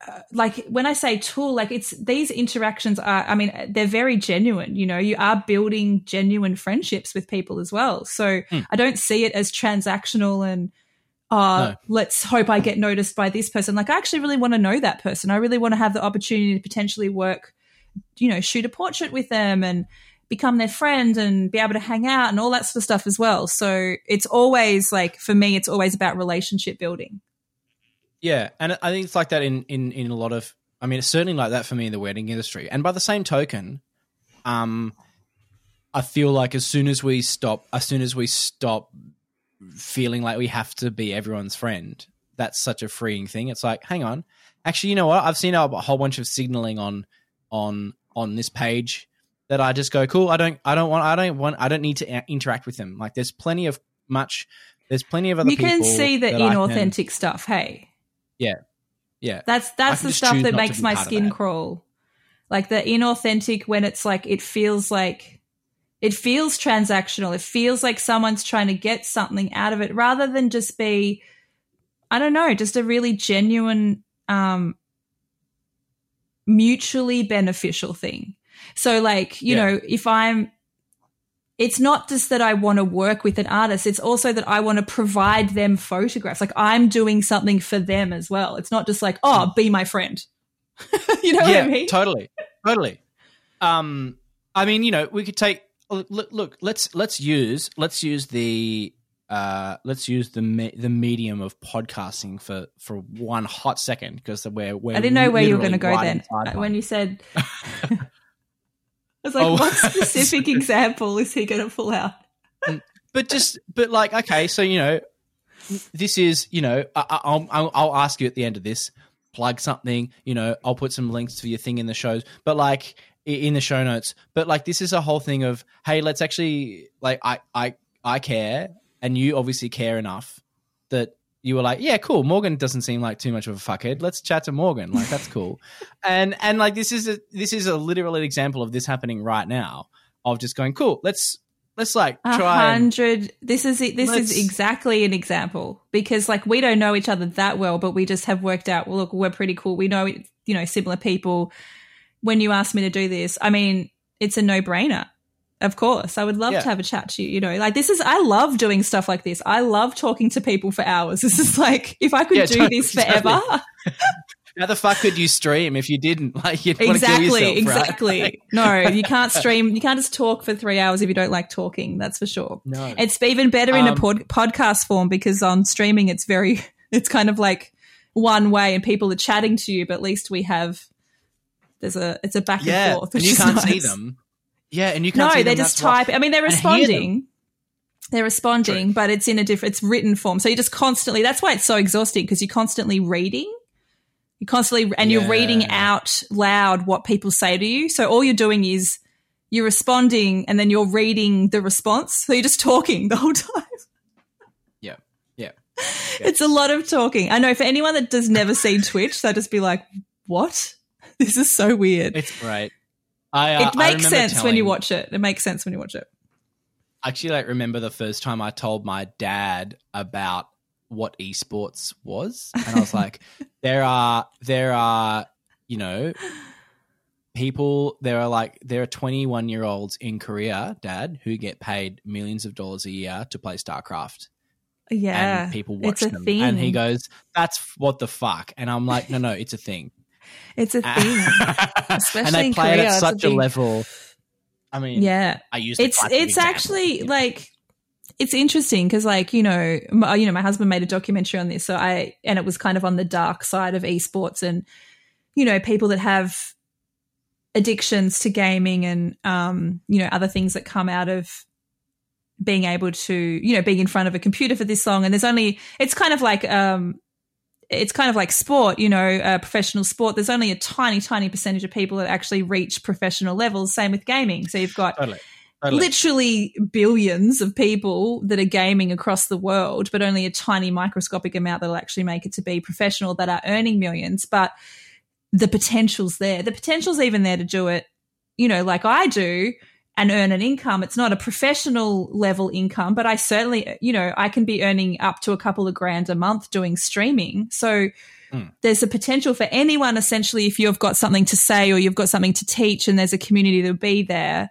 uh, like when I say tool, like it's these interactions are, I mean, they're very genuine. You know, you are building genuine friendships with people as well. So Hmm. I don't see it as transactional and, uh, No. let's hope I get noticed by this person. Like, I actually really want to know that person. I really want to have the opportunity to potentially work, you know, shoot a portrait with them and become their friend and be able to hang out and all that sort of stuff as well. So it's always like, for me, it's always about relationship building. Yeah, and I think it's like that in in in a lot of. I mean, it's certainly like that for me in the wedding industry. And by the same token, um, I feel like as soon as we stop, as soon as we stop feeling like we have to be everyone's friend, that's such a freeing thing. It's like, hang on, actually, you know what? I've seen a whole bunch of signaling on on on this page that I just go, cool. I don't, I don't want, I don't want, I don't need to a- interact with them. Like, there's plenty of much. There's plenty of other You can see the that I can- inauthentic stuff. Hey, yeah, Yeah. That's that's the stuff that makes my skin crawl. Like the inauthentic when it's like it feels like it feels transactional. It feels like someone's trying to get something out of it rather than just be I don't know, just a really genuine um mutually beneficial thing. So like, you Yeah. know, if I'm it's not just that I want to work with an artist, it's also that I want to provide them photographs. Like I'm doing something for them as well. It's not just like, oh, be my friend. you know yeah, what I mean? totally, totally. Um, I mean, you know, we could take look, look. Let's let's use let's use the uh let's use the me- the medium of podcasting for for one hot second because we're we're I didn't know where you were going to go then. Uh. When you said, was like, Oh. what specific example is he going to pull out? but just but like okay so you know this is you know I, I'll i'll ask you at the end of this plug something you know i'll put some links for your thing in the shows but like in the show notes but like this is a whole thing of hey let's actually like i i i care and you obviously care enough that you were like yeah cool morgan doesn't seem like too much of a fuckhead let's chat to morgan like that's cool and and like this is a this is a literal example of this happening right now of just going cool let's let's like try hundred. This is this Let's- is exactly an example because like we don't know each other that well, but we just have worked out. Well, look, we're pretty cool. We know you know similar people. When you asked me to do this, I mean, it's a no brainer. Of course, I would love Yeah. to have a chat to you. You know, like this is. I love doing stuff like this. I love talking to people for hours. This is like if I could Yeah, do totally, this forever. totally. How the fuck could you stream if you didn't? Like you'd exactly, yourself, exactly. Like, no, you can't stream. You can't just talk for three hours if you don't like talking. That's for sure. no. It's even better in a Um, pod- podcast form because on streaming it's very it's kind of like one way and people are chatting to you, but at least we have there's a it's a back yeah, and forth. and you can't see them. Yeah, and you can't see they just type. I mean, they're and hear them. responding. They're responding, True. but it's in a different. It's written form, so you're just constantly. That's why it's so exhausting because you're constantly reading. You're constantly and you're reading out loud what people say to you. So all you're doing is you're responding, and then you're reading the response. So you're just talking the whole time. Yeah, yeah. It's a lot of talking. I know for anyone that does never seen Twitch, they'll just be like, "What? This is so weird." It's great. I, uh, it makes sense when you watch it. It makes sense when you watch it. I actually like remember the first time I told my dad about what esports was, and I was like, there are there are you know people there are like there are 21 year olds in Korea, Dad, who get paid millions of dollars a year to play StarCraft. Yeah, and people watch them, thing. and he goes, "That's what the fuck," and I'm like, "No, no, it's a thing." It's a thing. Especially and they in play it at such a, big- level. I mean, Yeah, I use it's it's actually Yeah. like it's interesting because like you know my, you know my husband made a documentary on this so i and it was kind of on the dark side of esports and you know people that have addictions to gaming and um you know other things that come out of being able to you know being in front of a computer for this long and there's only it's kind of like um it's kind of like sport, you know, uh, professional sport. There's only a tiny, tiny percentage of people that actually reach professional levels. Same with gaming. So you've got totally, totally. literally billions of people that are gaming across the world, but only a tiny microscopic amount that'll actually make it to be professional that are earning millions. But the potential's there. The potential's even there to do it, you know, like I do and earn an income. It's not a professional level income, but I certainly, you know, I can be earning up to a couple of grand a month doing streaming. So Mm. there's a potential for anyone essentially if you've got something to say or you've got something to teach and there's a community that'll be there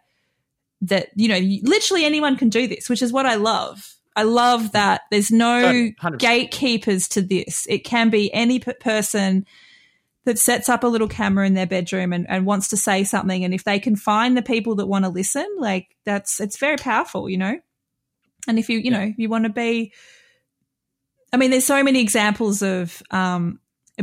that you know literally anyone can do this which is what i love i love that there's no 100%. gatekeepers to this it can be any p- person that sets up a little camera in their bedroom and, and wants to say something and if they can find the people that want to listen like that's it's very powerful you know and if you you Yeah. know you want to be i mean there's so many examples of um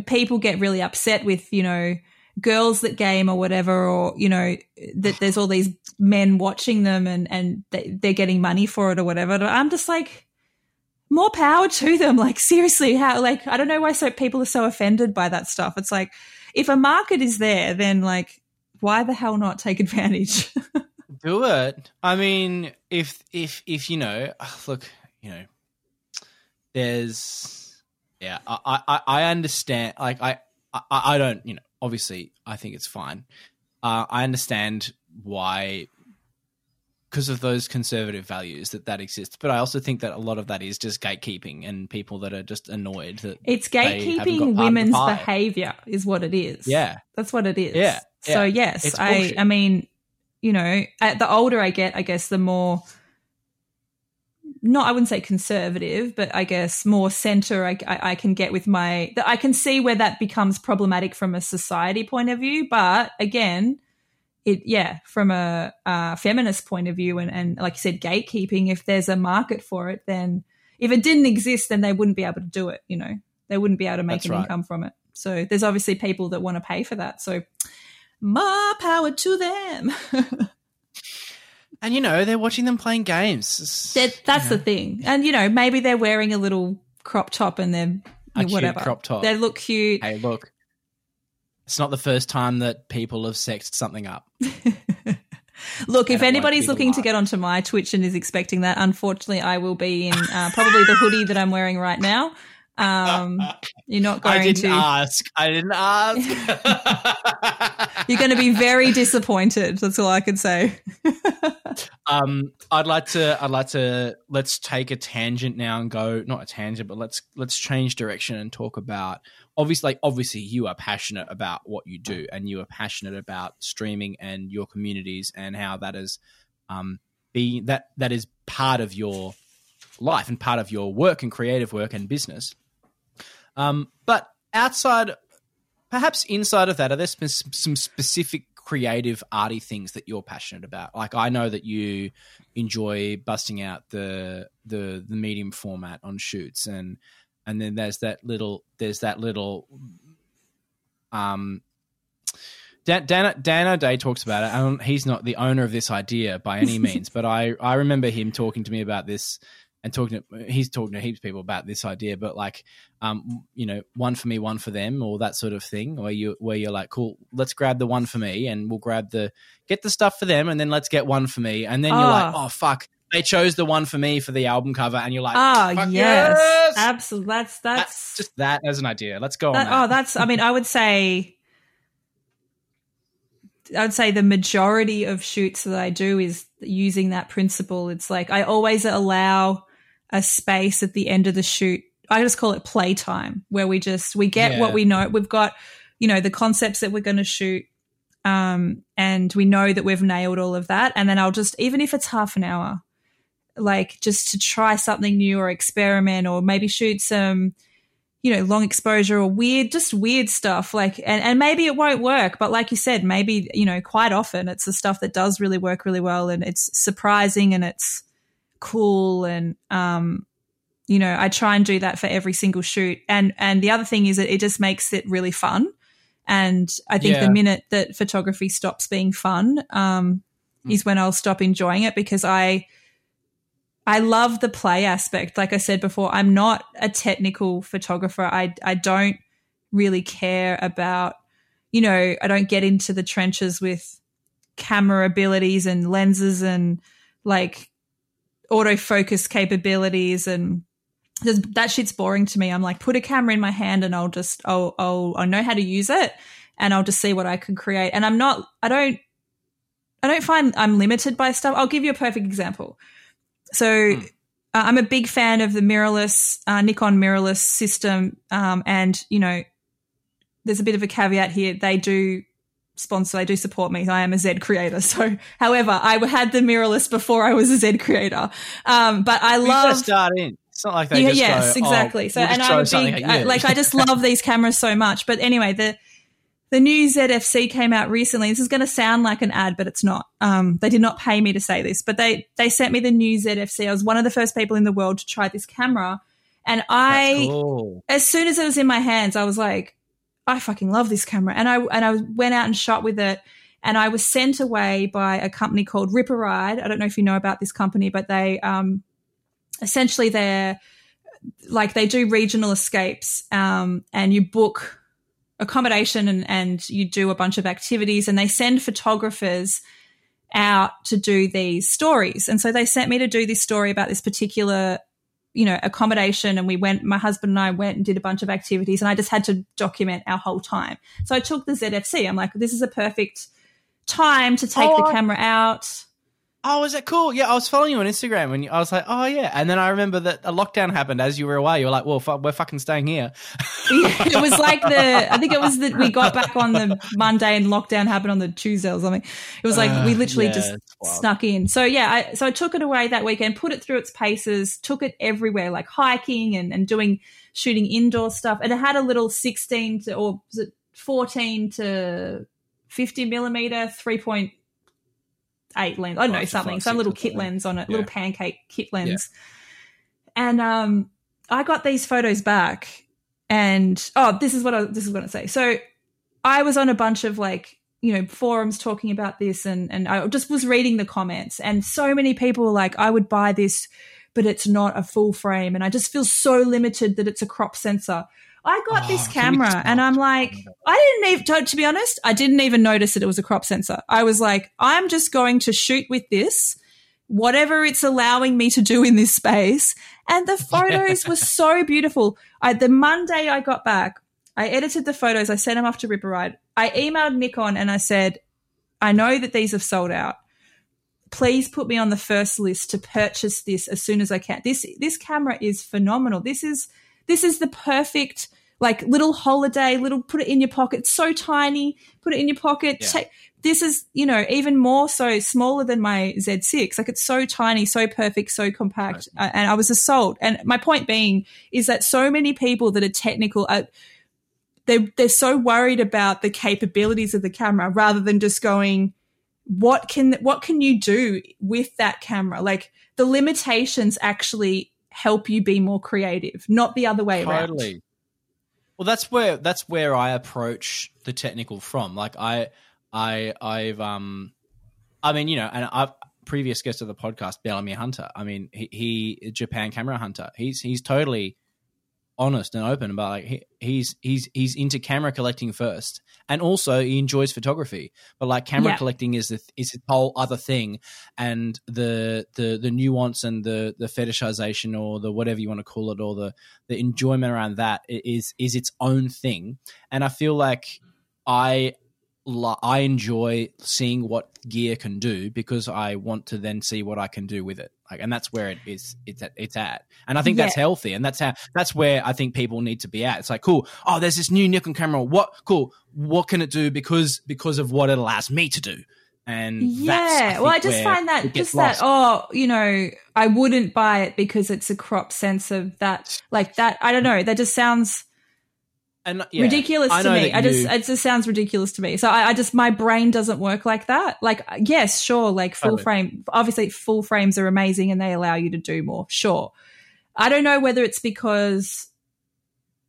people get really upset with you know girls that game or whatever or you know that there's all these men watching them and and they, they're getting money for it or whatever i'm just like more power to them like seriously how like i don't know why so people are so offended by that stuff it's like if a market is there then like why the hell not take advantage do it. I mean, if if if you know, look, you know, there's yeah, I I, I understand. Like I, I I don't you know. Obviously, I think it's fine. Uh, I understand why. Because of those conservative values that that exists, but I also think that a lot of that is just gatekeeping and people that are just annoyed that it's gatekeeping part of the women's behavior is what it is yeah, That's what it is. Yeah, So yes, It's I bullshit. I mean, you know, at the older I get, I guess the more not I wouldn't say conservative, but I guess more center I, I, I can get with my that I can see where that becomes problematic from a society point of view. But again, it yeah, from a uh, feminist point of view and, and like you said, gatekeeping, if there's a market for it, then if it didn't exist, then they wouldn't be able to do it, you know. They wouldn't be able to make That's an right. income from it. So there's obviously people that want to pay for that. So more power to them. and you know they're watching them playing games. that, that's you know, the thing. And, you know, maybe they're wearing a little crop top and they're A whatever. crop top. They look cute. hey, look, it's not the first time that people have sexed something up. Look, if anybody's looking to get onto my Twitch and is expecting that, unfortunately, I will be in uh, probably the hoodie that I'm wearing right now. Um, you're not I going didn't to. ask. I didn't ask. You're going to be very disappointed. That's all I can say. um, I'd like to. I'd like to. Let's take a tangent now and go. Not a tangent, but let's let's change direction and talk about. Obviously, like obviously, you are passionate about what you do, and you are passionate about streaming and your communities and how that is, um, be that that is part of your life and part of your work and creative work and business. Um, but outside, perhaps inside of that, are there sp- some specific creative, arty things that you're passionate about? Like I know that you enjoy busting out the the the medium format on shoots, and and then there's that little there's that little um. Dan, Dan, Dan O'Day talks about it. and he's not the owner of this idea by any means, but I, I remember him talking to me about this and talking to he's talking to heaps of people about this idea but like um you know one for me one for them or that sort of thing where you where you're like cool let's grab the one for me and we'll grab the get the stuff for them and then let's get one for me and then you're like Oh. oh fuck they chose the one for me for the album cover and you're like Oh, yes. yes! Absolutely. That's, that's, that's just that as an idea let's go That, on that. oh, that's. I mean, I would say. I would say the majority of shoots that I do is using that principle. It's like I always allow a space at the end of the shoot I just call it playtime, where we just we get Yeah. what we know. We've got you know the concepts that we're going to shoot, um, and we know that we've nailed all of that. And then I'll just even if it's half an hour, like just to try something new or experiment, or maybe shoot some you know long exposure or weird just weird stuff like and, and maybe it won't work but like you said maybe you know quite often it's the stuff that does really work really well and it's surprising and it's cool and um you know i try and do that for every single shoot. And and the other thing is that it just makes it really fun. And i think Yeah. the minute that photography stops being fun um is when i'll stop enjoying it because i I love the play aspect. Like I said before, I'm not a technical photographer. I I don't really care about, you know, I don't get into the trenches with camera abilities and lenses and like autofocus capabilities and that shit's boring to me. I'm like, put a camera in my hand and I'll just I'll I'll I know how to use it and I'll just see what I can create. And I'm not I don't I don't find I'm limited by stuff. I'll give you a perfect example. So uh, I'm a big fan of the mirrorless uh, Nikon mirrorless system, um, and you know, there's a bit of a caveat here. They do sponsor, they do support me. I am a Z creator. So, however, I had the mirrorless before I was a Z creator, um, but I love start in. It's not like they yeah, just yes, go, oh, exactly. so, we'll and I'm a big. I, like, I just love these cameras so much. But anyway, the the new Z fc came out recently. This is going to sound like an ad, but it's not. Um, they did not pay me to say this, but they they sent me the new Z fc. I was one of the first people in the world to try this camera, and I cool. as soon as it was in my hands, I was like, I fucking love this camera. And I and I went out and shot with it. And I was sent away by a company called Riparide. I don't know if you know about this company, but they um, essentially they're like they do regional escapes, um, and you book accommodation and, and you do a bunch of activities, and they send photographers out to do these stories. And so they sent me to do this story about this particular you know accommodation and we went my husband and I went and did a bunch of activities and I just had to document our whole time. So I took the Z fc. I'm like this is a perfect time to take Oh, the camera out. Oh, is that cool? Yeah, I was following you on Instagram and I was like, oh yeah. And then I remember that a lockdown happened as you were away. You were like, well, we're fucking staying here. it was like the I think it was that we got back on the Monday and lockdown happened on the Tuesday or something. It was like we Uh, literally yeah, just snuck in. So yeah, I, so I took it away that weekend, put it through its paces, took it everywhere, like hiking and, and doing shooting indoor stuff. And it had a little sixteen to or was it fourteen to fifty millimeter three point eight lens. I don't know something, some little kit lens on it, Yeah. little pancake kit lens. And um, I got these photos back, and oh, this is what I this is what I say. So I was on a bunch of like you know forums talking about this, and and I just was reading the comments, and so many people were like, I would buy this, but it's not a full frame, and I just feel so limited that it's a crop sensor. I got Oh, this camera, and I'm like, I didn't even, to, to be honest, I didn't even notice that it was a crop sensor. I was like, I'm just going to shoot with this, whatever it's allowing me to do in this space. And the photos were so beautiful. I, the Monday I got back, I edited the photos. I sent them off to Riparide. I emailed Nikon and I said, I know that these have sold out. Please put me on the first list to purchase this as soon as I can. This this camera is phenomenal. This is this is the perfect like little holiday, little put it in your pocket. It's so tiny. Put it in your pocket. Yeah. Take, this is you know even more so smaller than my Z6. Like it's so tiny, so perfect, so compact. Uh, and I was sold. And my point being is that so many people that are technical are they they're so worried about the capabilities of the camera rather than just going what can what can you do with that camera like the limitations actually help you be more creative not the other way around Totally. Well, that's where that's where I approach the technical from. Like I, I, I've um, I mean, you know, and I've previous guest of the podcast, Bellamy Hunter. I mean, he, he Japan camera hunter. He's he's totally honest and open about like he, he's he's he's into camera collecting first, and also he enjoys photography. But like camera Yeah. collecting is the is a whole other thing, and the the the nuance and the the fetishization or the whatever you want to call it or the the enjoyment around that is is is its own thing. And I feel like I I enjoy seeing what gear can do because I want to then see what I can do with it. Like, and that's where it is. It's at. It's at, and I think that's healthy, and that's how. That's where I think people need to be at. It's like, cool. Oh, there's this new Nikon camera. What? Cool. What can it do? Because because of what it allows me to do. And that's, Yeah. well, I just find that just that oh, you know, I wouldn't buy it because it's a crop sensor that like that I don't know, that just sounds and, yeah, ridiculous to me. I just you- it just sounds ridiculous to me. So I, I just my brain doesn't work like that. Like yes, sure, like full Totally. frame. Obviously, full frames are amazing and they allow you to do more. Sure. I don't know whether it's because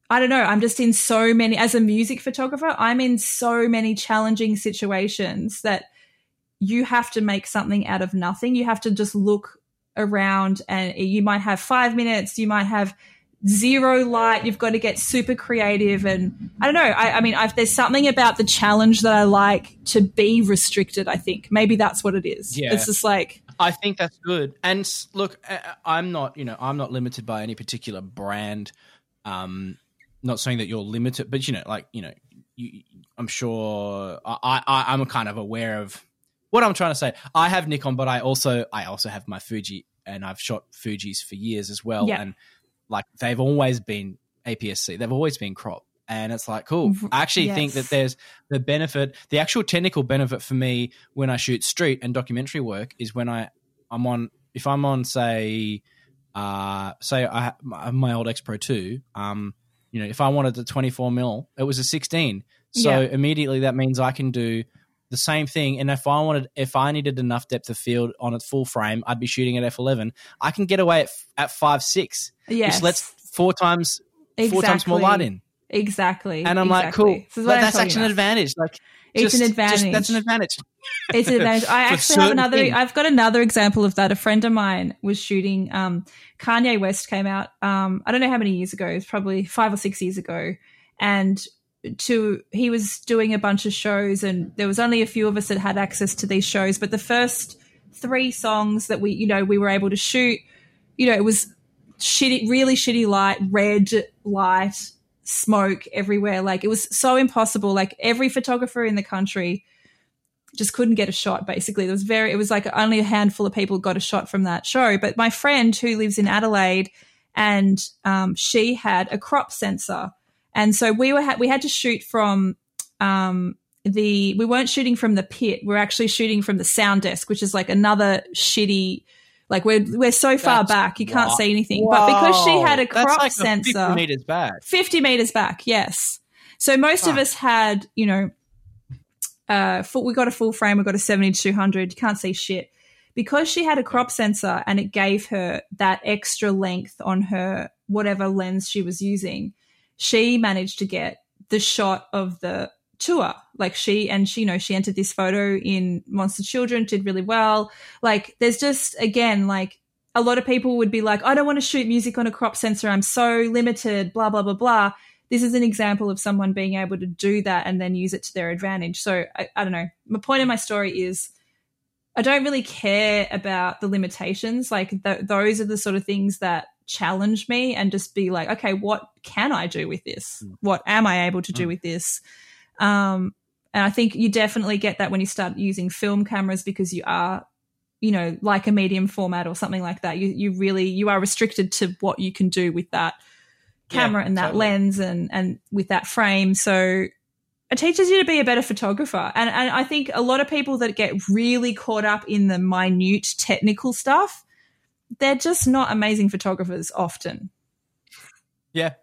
I don't know. I'm just in so many as a music photographer. I'm in so many challenging situations that you have to make something out of nothing. You have to just look around and you might have five minutes. You might have zero light. You've got to get super creative. And I don't know. I, I mean, I've, there's something about the challenge that I like to be restricted. I think maybe that's what it is. Yeah. It's just like, I think that's good. And look, I'm not, you know, I'm not limited by any particular brand. Um, not saying that you're limited, but you know, like you know, you, I'm sure I, I, I'm kind of aware of what I'm trying to say. I have Nikon, but I also, I also have my Fuji, and I've shot Fuji's for years as well. Yeah. And like they've always been APS-C. They've always been crop. And it's like, cool. I actually think that there's the benefit, the actual technical benefit for me when I shoot street and documentary work is when I, I'm on, if I'm on, say, uh, say I my, my old X Pro 2, um, you know, if I wanted the 24 mil, it was a 16. So Yeah. immediately that means I can do the same thing. And if I wanted, if I needed enough depth of field on a full frame, I'd be shooting at f11. I can get away at, at five six, yes. which lets four times four times more light in. Exactly. And I'm like, cool. This is But I'm that's actually an advantage. Like It's just- an just- advantage. that's an advantage. It's an advantage. I actually have another. things. I've got another example of that. A friend of mine was shooting. Um, Kanye West came out. Um, I don't know how many years ago. It's probably five or six years ago, and to he was doing a bunch of shows, and there was only a few of us that had access to these shows. But the first three songs that we, you know, we were able to shoot, you know, it was shitty, really shitty light, red light, smoke everywhere. Like it was so impossible. Like every photographer in the country just couldn't get a shot basically there was very it was like only a handful of people got a shot from that show but my friend who lives in adelaide and um, she had a crop sensor and so we were ha- we had to shoot from um, the we weren't shooting from the pit. We are actually shooting from the sound desk which is like another shitty like we're we're so far That's back you can't wa- see anything. But because she had a crop That's like 50 sensor meters back. 50 meters back yes. So most of us had you know uh full, we got a full frame we got a seventy two hundred. you can't see shit. Because she had a crop sensor and it gave her that extra length on her whatever lens she was using she managed to get the shot of the tour. Like she and she you know she entered this photo in monster children did really well. Like there's just again like a lot of people would be like i don't want to shoot music on a crop sensor i'm so limited blah blah blah blah. This is an example of someone being able to do that and then use it to their advantage. So i, I don't know. My point of my story is i don't really care about the limitations. Like th- those are the sort of things that challenge me and just be like okay what can i do with this what am i able to do Mm. with this um, and I think you definitely get that when you start using film cameras because you are, you know, like a medium format or something like that. You you really you are restricted to what you can do with that camera Yeah, and that totally. lens and and with that frame. So it teaches you to be a better photographer. And and I think a lot of people that get really caught up in the minute technical stuff, they're just not amazing photographers often. Yeah.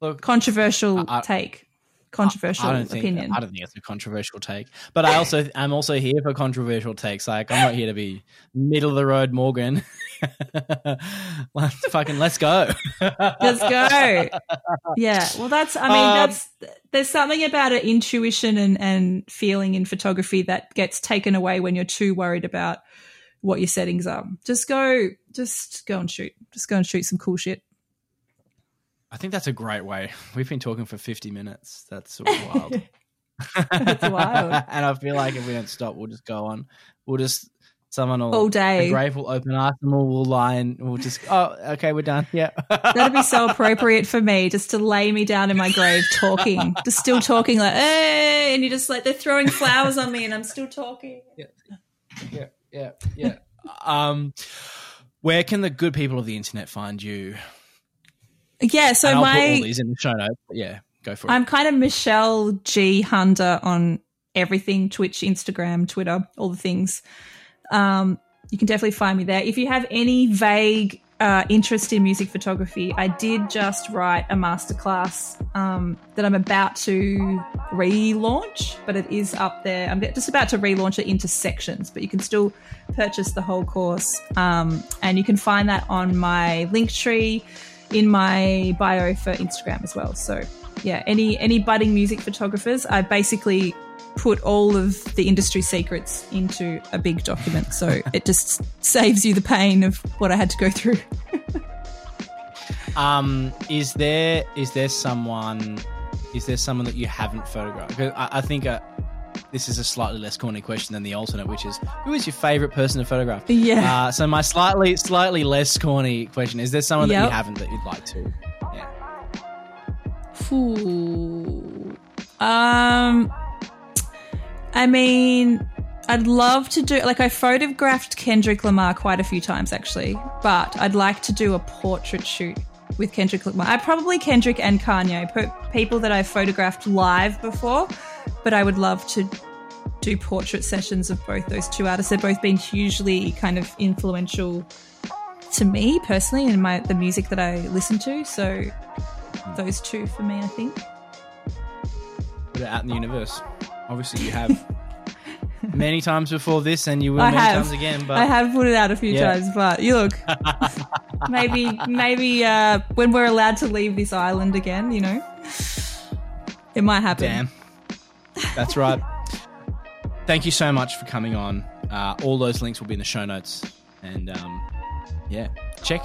Look, Controversial I- I- take. Controversial I don't think opinion. I don't think it's a controversial take, but I also I'm also here for controversial takes. Like I'm not here to be middle of the road Morgan. let's fucking let's go. Let's go. Yeah. Well, that's, I mean, Um, that's, there's something about it, intuition and, and feeling in photography that gets taken away when you're too worried about what your settings are. Just go, just go and shoot. Just go and shoot some cool shit. I think that's a great way. We've been talking for 50 minutes. That's wild. That's wild. and I feel like if we don't stop, we'll just go on. We'll just someone will All the day. grave will open up, and we'll lie and we'll just oh okay we're done yeah That'd be so appropriate for me just to lay me down in my grave talking, just still talking like, hey, and you're just like, they're throwing flowers on me and I'm still talking. yeah yeah yeah yeah. um Where can the good people of the internet find you? Yeah, so and I'll my put all these in the show notes. But yeah, go for it. I'm kind of Michelle G Hunter on everything Twitch, Instagram, Twitter, all the things. Um, you can definitely find me there. If you have any vague uh, interest in music photography, I did just write a masterclass um, that I'm about to relaunch, but it is up there. I'm just about to relaunch it into sections, but you can still purchase the whole course. Um, and you can find that on my link tree in my bio for Instagram as well. So yeah, any any budding music photographers, I basically put all of the industry secrets into a big document. So it just saves you the pain of what I had to go through. um, is there is there someone is there someone that you haven't photographed? I, I think uh, this is a slightly less corny question than the alternate, which is who is your favorite person to photograph? Yeah. Uh, so my slightly slightly less corny question is there someone that you haven't that you'd like to? Yeah. Ooh. Um, I mean, I'd love to do like I photographed Kendrick Lamar quite a few times actually, but I'd like to do a portrait shoot with Kendrick Lamar. I probably Kendrick and Kanye, pe- people that I've photographed live before, but I would love to do portrait sessions of both those two artists. They've both been hugely kind of influential to me personally and my the music that I listen to. So those two for me, I think. Put it out in the universe. Obviously, you have many times before this, and you will I many have. times again. But I have put it out a few Yeah. times, but you look, maybe, maybe uh, when we're allowed to leave this island again, you know, it might happen. Damn. That's right. Thank you so much for coming on. Uh, all those links will be in the show notes. And um, yeah, check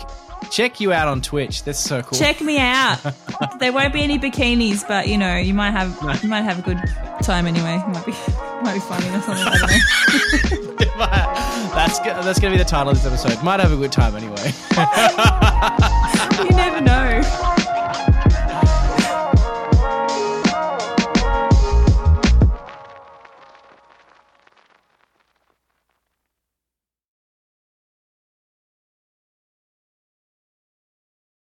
check you out on Twitch. That's so cool. Check me out. there won't be any bikinis, but you know, you might have you might have a good time anyway. It might be might be funny or something. I don't know. that's that's gonna be the title of this episode. Might have a good time anyway. you never know.